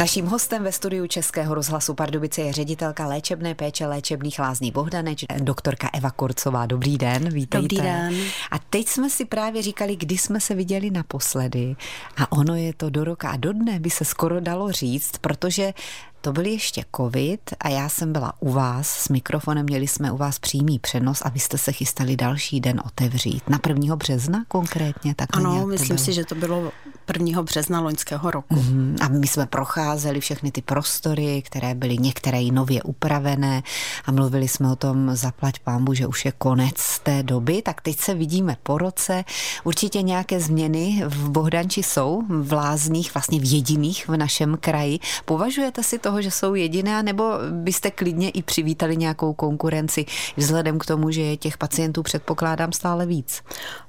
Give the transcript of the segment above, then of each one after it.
Naším hostem ve studiu Českého rozhlasu Pardubice je ředitelka léčebné péče léčebných lázní Bohdaneč, doktorka Eva Kurcová. Dobrý den, vítejte. Dobrý den. A teď jsme si právě říkali, kdy jsme se viděli naposledy. A ono je to do roka a do dne by se skoro dalo říct, protože to byl ještě covid a já jsem byla u vás s mikrofonem, měli jsme u vás přímý přenos a vy jste se chystali další den otevřít. Na 1. března konkrétně? Tak ano, myslím si, že to bylo 1. března loňského roku. Mm, a my jsme procházeli všechny ty prostory, které byly některé i nově upravené a mluvili jsme o tom, zaplať pámbu, že už je konec té doby, tak teď se vidíme po roce. Určitě nějaké změny v Bohdanči jsou, v Lázních, vlastně v jediných v našem kraji. Považujete si toho, že jsou jediné, nebo byste klidně i přivítali nějakou konkurenci vzhledem k tomu, že je těch pacientů předpokládám stále víc?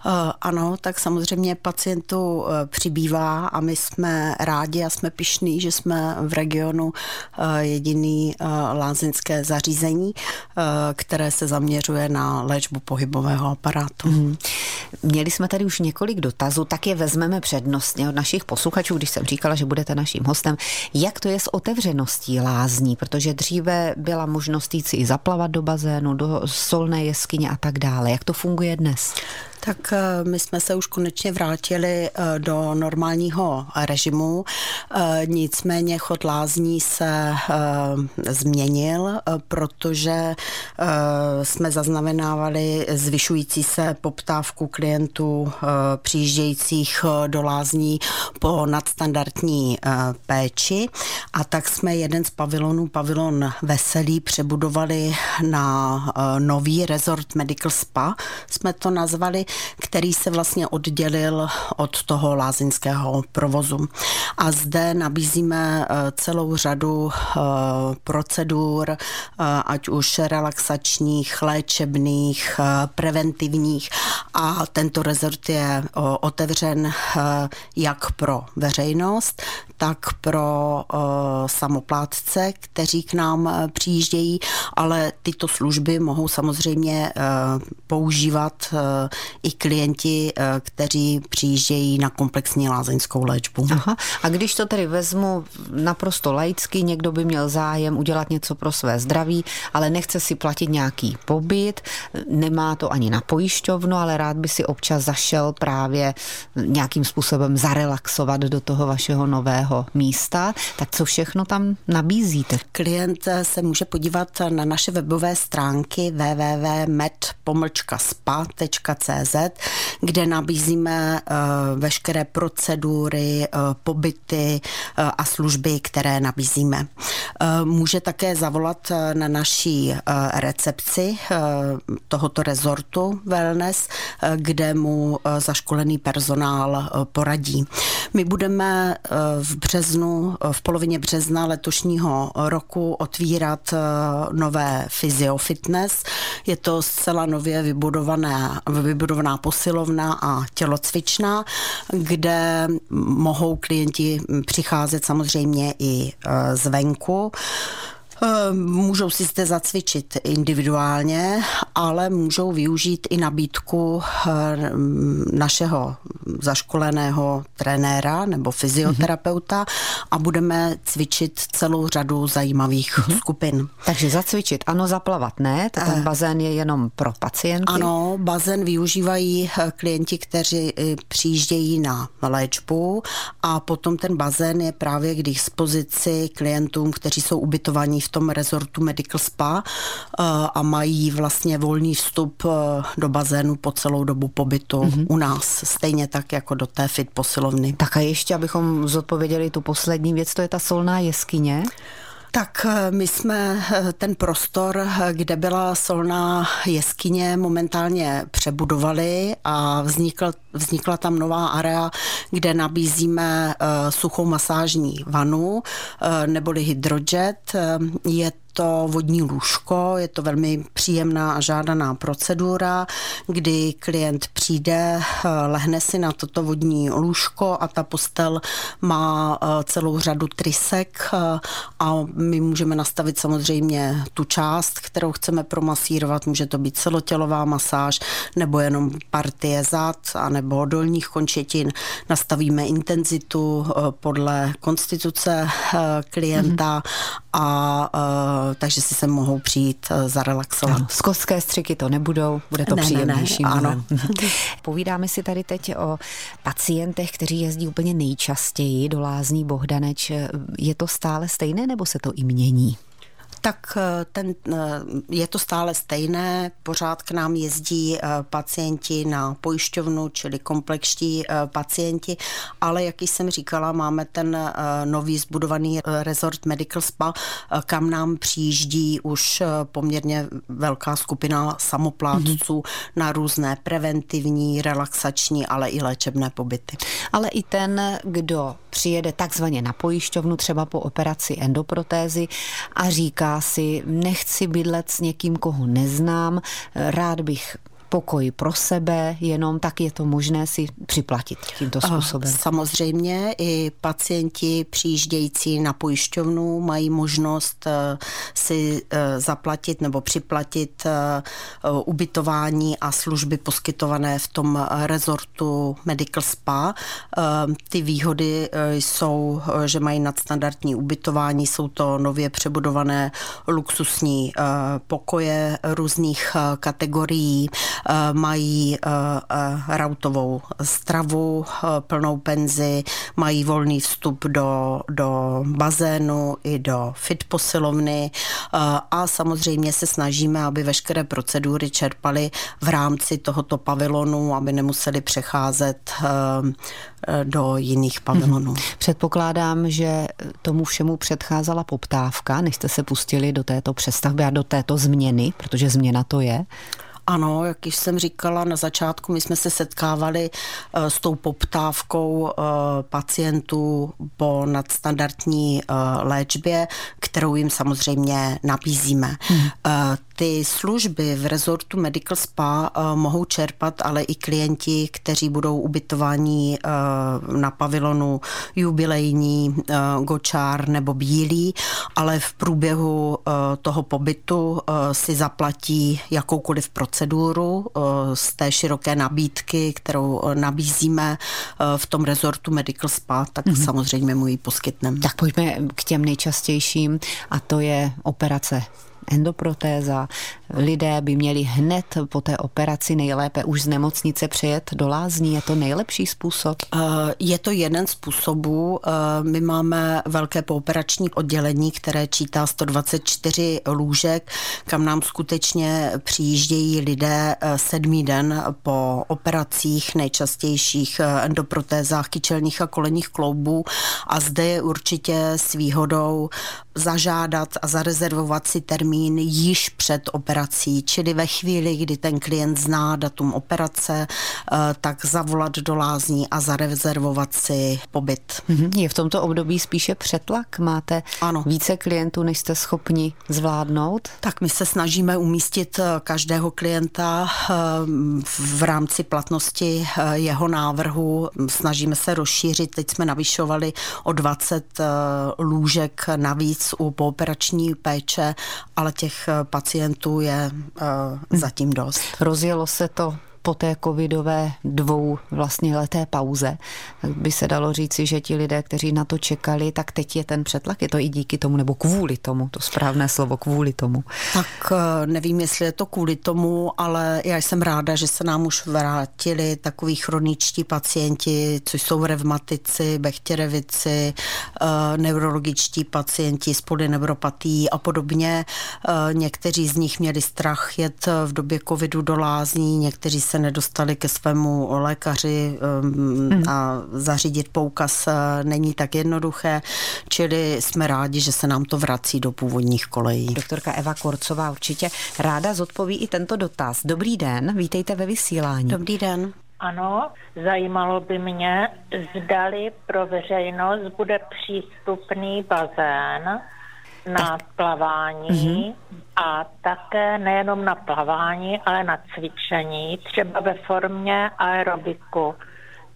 Uh, ano, tak samozřejmě pacientů uh, přibývá bývá a my jsme rádi a jsme pišní, že jsme v regionu eh, jediný eh, lázeňské zařízení, eh, které se zaměřuje na léčbu pohybového aparátu. Mm. Měli jsme tady už několik dotazů, tak je vezmeme přednostně od našich posluchačů, když jsem říkala, že budete naším hostem. Jak to je s otevřeností lázní? Protože dříve byla možnost jít si i zaplavat do bazénu, do solné jeskyně a tak dále. Jak to funguje dnes? Tak eh, my jsme se už konečně vrátili eh, do normálního režimu, eh, nicméně chod lázní se změnil, protože jsme zaznamenávali zvyšující se poptávku klientů přijíždějících do lázní po nadstandardní péči. A tak jsme jeden z pavilonů, pavilon Veselý, přebudovali na nový resort Medical Spa, jsme to nazvali, který se vlastně oddělil od toho lázeňského provozu. A zde nabízíme eh, celou řadu eh, procedur, eh, ať už relaxačních, léčebných, preventivních a tento rezort je otevřen jak pro veřejnost, tak pro samoplátce, kteří k nám přijíždějí, ale tyto služby mohou samozřejmě používat i klienti, eh, kteří přijíždějí na komplexní lázeňskou léčbu. Aha. A když to tedy vezmu naprosto laicky, někdo by měl zájem udělat něco pro své zdraví, ale nechce si platit nějaký pobyt, nemá to ani na pojišťovnu, ale rád by si občas zašel právě nějakým způsobem zarelaxovat do toho vašeho nového místa, tak co všechno tam nabízíte? Klient se může podívat na naše webové stránky www.med.spa.cz kde nabízíme eh, veškeré procedury, eh, pobyty eh, a služby, které nabízíme. Může také zavolat na naší recepci tohoto rezortu Wellness, kde mu zaškolený personál poradí. My budeme v březnu, v polovině března letošního roku otvírat nové Physiofitness. Je to zcela nově vybudované, vybudovaná posilovna a tělocvična, kde mohou klienti přicházet samozřejmě i e, zvenku. Eh, můžou si zde zacvičit individuálně, ale můžou využít i nabídku eh, našeho zaškoleného trenéra nebo fyzioterapeuta a budeme cvičit celou řadu zajímavých mm-hmm. skupin. Takže zacvičit, ano, zaplavat ne, tak ten eh. bazén je jenom pro pacienty? Ano, bazén využívají klienti, kteří přijíždějí na léčbu a potom ten bazén je právě k dispozici klientům, kteří jsou ubytovaní v tom rezortu Medical Spa eh, a mají vlastně volný vstup eh, do bazénu po celou dobu pobytu mm-hmm. u nás, stejně tak jako do té fit posilovny. Tak a ještě, abychom zodpověděli tu poslední věc, to je ta solná jeskyně. Tak eh, my jsme ten prostor, kde byla solná jeskyně, momentálně přebudovali a vznikl, vznikla tam nová area, kde nabízíme suchou masážní vanu neboli hydrojet. Je to vodní lůžko. Je to velmi příjemná a žádaná procedura, kdy klient přijde, eh, lehne si na toto vodní lůžko a ta postel má eh, celou řadu trysek eh, a my můžeme nastavit samozřejmě tu část, kterou chceme promasírovat. Může to být celotělová masáž nebo jenom partie zad a nebo dolních končetin. Nastavíme intenzitu podle konstituce klienta mm-hmm. A takže si se mohou přijít zarelaxovat. Ano, skostské střiky to nebudou, bude to ne, příjemnější. Ne, ne, ano. Povídáme si tady teď o pacientech, kteří jezdí úplně nejčastěji do lázní Bohdaneč. Je to stále stejné nebo se to i mění? Tak eh, ten, eh, je to stále stejné, pořád k nám jezdí eh, pacienti na pojišťovnu, čili komplexští pacienti, ale jak jsem říkala, máme ten nový zbudovaný resort Medical Spa, kam nám přijíždí už poměrně velká skupina samoplátců mm-hmm. na různé preventivní, relaxační, ale i léčebné pobyty. Ale i ten, kdo přijede takzvaně na pojišťovnu, třeba po operaci endoprotézy a říká, si, nechci bydlet s někým, koho neznám, rád bych pokoj pro sebe, jenom tak je to možné si připlatit tímto způsobem. Samozřejmě i pacienti přijíždějící na pojišťovnu mají možnost eh, si eh, zaplatit nebo připlatit eh, ubytování a služby poskytované v tom rezortu Medical Spa. Ty výhody jsou, že mají nadstandardní ubytování, jsou to nově přebudované luxusní pokoje různých kategorií, mají eh, eh, rautovou stravu, plnou penzi, mají volný vstup do, do bazénu i do fit posilovny a samozřejmě se snažíme, aby veškeré procedury čerpali v rámci tohoto pavilonu, aby nemuseli přecházet do jiných pavilonů. Hmm. Předpokládám, že tomu všemu předcházela poptávka, než jste se pustili do této přestavby a do této změny, protože změna to je. Ano, jak již jsem říkala na začátku, my jsme se setkávali eh, s tou poptávkou eh, pacientů po nadstandardní eh, léčbě, kterou jim samozřejmě nabízíme. Hmm. Ty služby v rezortu Medical Spa mohou čerpat ale i klienti, kteří budou ubytovaní na pavilonu jubilejní, gočár nebo bílý, ale v průběhu toho pobytu si zaplatí jakoukoliv proceduru eh, z té široké nabídky, kterou eh, nabízíme eh, v tom rezortu Medical Spa, tak mm-hmm. samozřejmě mu ji poskytneme. Tak pojďme k těm nejčastějším a to je operace endoprotéza. Lidé by měli hned po té operaci nejlépe už z nemocnice přijet do lázní. Je to nejlepší způsob? Eh, je to jeden způsobů. Eh, my máme velké pooperační oddělení, které čítá 124 lůžek, kam nám skutečně přijíždějí lidé eh, sedmý den po operacích, nejčastějších endoprotézách kyčelních a kolenních kloubů a zde je určitě s výhodou zažádat a zarezervovat si termín již před operací, čili ve chvíli, kdy ten klient zná datum operace, eh, tak zavolat do lázní a zarezervovat si pobyt. Mhm. Je v tomto období spíše přetlak? Máte ano. více klientů, než jste schopni zvládnout? Tak my se snažíme umístit eh, každého klienta eh, v rámci platnosti jeho návrhu. Snažíme se rozšířit, teď jsme navyšovali o 20 lůžek navíc víc u pooperační péče, ale těch eh, pacientů je uh, zatím dost. Rozjelo se to po té covidové dvou vlastně leté pauze, tak by se dalo říci, že ti lidé, kteří na to čekali, tak teď je ten přetlak, je to i díky tomu, nebo kvůli tomu, to správné slovo, kvůli tomu. Tak eh, nevím, jestli je to kvůli tomu, ale já jsem ráda, že se nám už vrátili takový chroničtí pacienti, což jsou revmatici, bechtěrevici, eh, neurologičtí pacienti s polyneuropatí a podobně. Eh, někteří z nich měli strach jet v době covidu do lázní, někteří se nedostali ke svému lékaři mm. a zařídit poukaz eh, není tak jednoduché, čili jsme rádi, že se nám to vrací do původních kolejí. Doktorka Eva Korcová určitě ráda zodpoví i tento dotaz. Dobrý den, vítejte ve vysílání. Dobrý den. Ano, zajímalo by mě, zdali pro veřejnost bude přístupný bazén na plavání mm-hmm. a také nejenom na plavání, ale na cvičení, třeba ve formě aerobiku.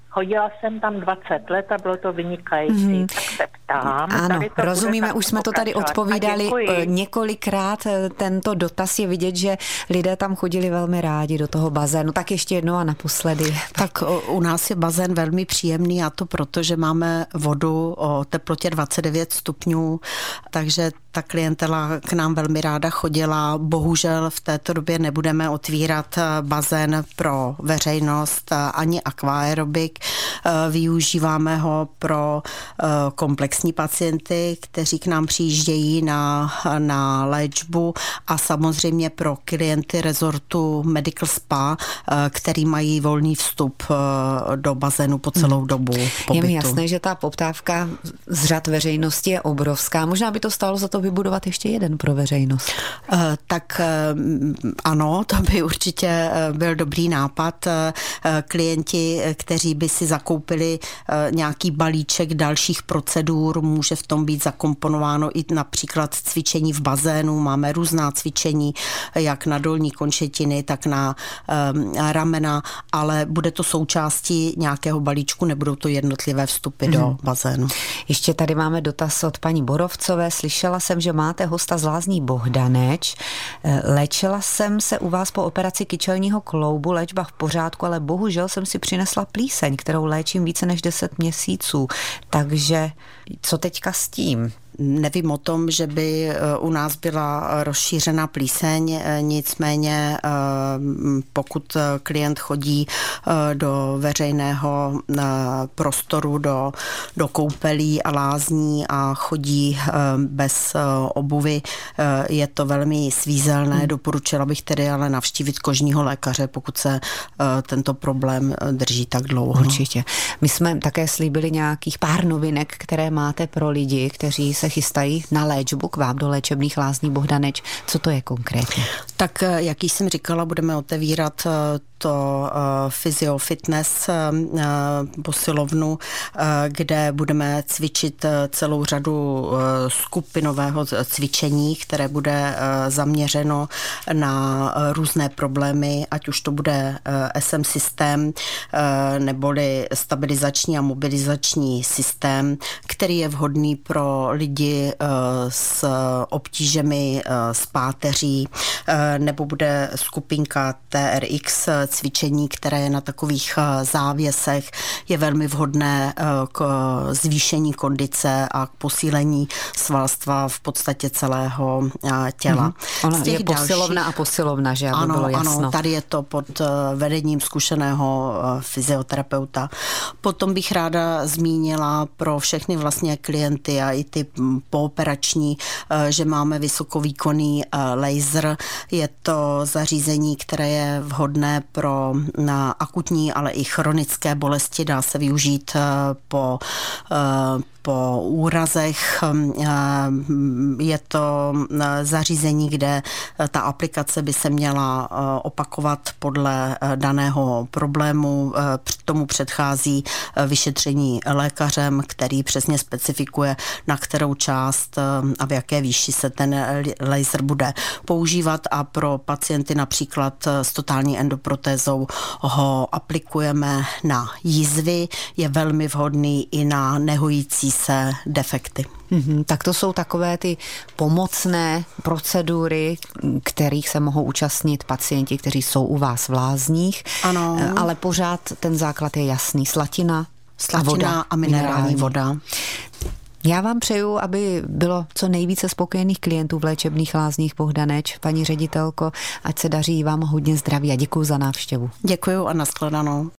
Chodila jsem tam 20 let a bylo to vynikající. Mm. Tak se ptám. Ano, to rozumíme, už jsme to tady odpovídali eh, několikrát. Eh, tento dotaz je vidět, že lidé tam chodili velmi rádi do toho bazénu. Tak ještě jednou a naposledy. Tak u nás je bazén velmi příjemný a to proto, že máme vodu o teplotě 29 stupňů, takže ta klientela k nám velmi ráda chodila. Bohužel v této době nebudeme otvírat eh, bazén pro veřejnost ani aquaerobik. Využíváme ho pro komplex komplexní pacienty, kteří k nám přijíždějí na, na léčbu a samozřejmě pro klienty rezortu Medical Spa, eh, který mají volný vstup eh, do bazénu po celou hmm. dobu pobytu. Je mi jasné, že ta poptávka z řad veřejnosti je obrovská. Možná by to stálo za to vybudovat ještě jeden pro veřejnost. Eh, tak ano, to by určitě byl dobrý nápad. Klienti, kteří by si zakoupili nějaký balíček dalších procedur, procedur, může v tom být zakomponováno i například cvičení v bazénu. Máme různá cvičení, jak na dolní končetiny, tak na um, ramena, ale bude to součástí nějakého balíčku, nebudou to jednotlivé vstupy mm. do mhm. bazénu. Ještě tady máme dotaz od paní Borovcové. Slyšela jsem, že máte hosta z Lázní Bohdaneč. Eh, léčila jsem se u vás po operaci kyčelního kloubu, léčba v pořádku, ale bohužel jsem si přinesla plíseň, kterou léčím více než 10 měsíců. Takže co teďka s tím? Nevím o tom, že by eh, u nás byla rozšířena plíseň, eh, nicméně eh, pokud klient chodí do veřejného prostoru, do, do koupelí a lázní a chodí bez obuvy, je to velmi svízelné. Hmm. Doporučila bych tedy ale navštívit kožního lékaře, pokud se tento problém drží tak dlouho. Určitě. My jsme také slíbili nějakých pár novinek, které máte pro lidi, kteří se se chystají na léčbu k vám do léčebných lázní Bohdaneč. Co to je konkrétně? Tak, eh, jak jsem říkala, budeme otevírat eh, to uh, Physio Fitness uh, posilovnu, uh, kde budeme cvičit celou řadu skupinového cvičení, které bude zaměřeno na různé problémy, ať už to bude SM systém, neboli stabilizační a mobilizační systém, který je vhodný pro lidi s obtížemi s páteří, nebo bude skupinka TRX cvičení, které je na takových eh, závěsech, je velmi vhodné eh, k zvýšení kondice a k posílení svalstva v podstatě celého eh, těla. Mm-hmm. Ona je posilovna dalších... a posilovna, že aby ano, bylo jasno. Ano, tady je to pod vedením zkušeného fyzioterapeuta. Potom bych ráda zmínila pro všechny vlastně klienty a i ty hm, pooperační, že máme vysokovýkonný laser. Je to zařízení, které je vhodné pro na akutní, ale i chronické bolesti. Dá se využít eh, po eh, po úrazech. Hm, eh, je to zařízení, kde ta aplikace by se měla opakovat podle daného problému. Tomu předchází vyšetření lékařem, který přesně specifikuje, na kterou část a v jaké výši se ten laser bude používat a pro pacienty například s totální endoprotézou ho aplikujeme na jízvy, je velmi vhodný i na nehojící se defekty. Mm-hmm, tak to jsou takové ty pomocné procedury, kterých se mohou účastnit pacienti, kteří jsou u vás v lázních. Ano. Eh, ale pořád ten základ je jasný. Slatina, Slatina a, voda, a minerální, minerální voda. Já vám přeju, aby bylo co nejvíce spokojených klientů v léčebných lázních Bohdaneč. Paní ředitelko, ať se daří vám hodně zdraví a děkuji za návštěvu. Děkuji a nashledanou.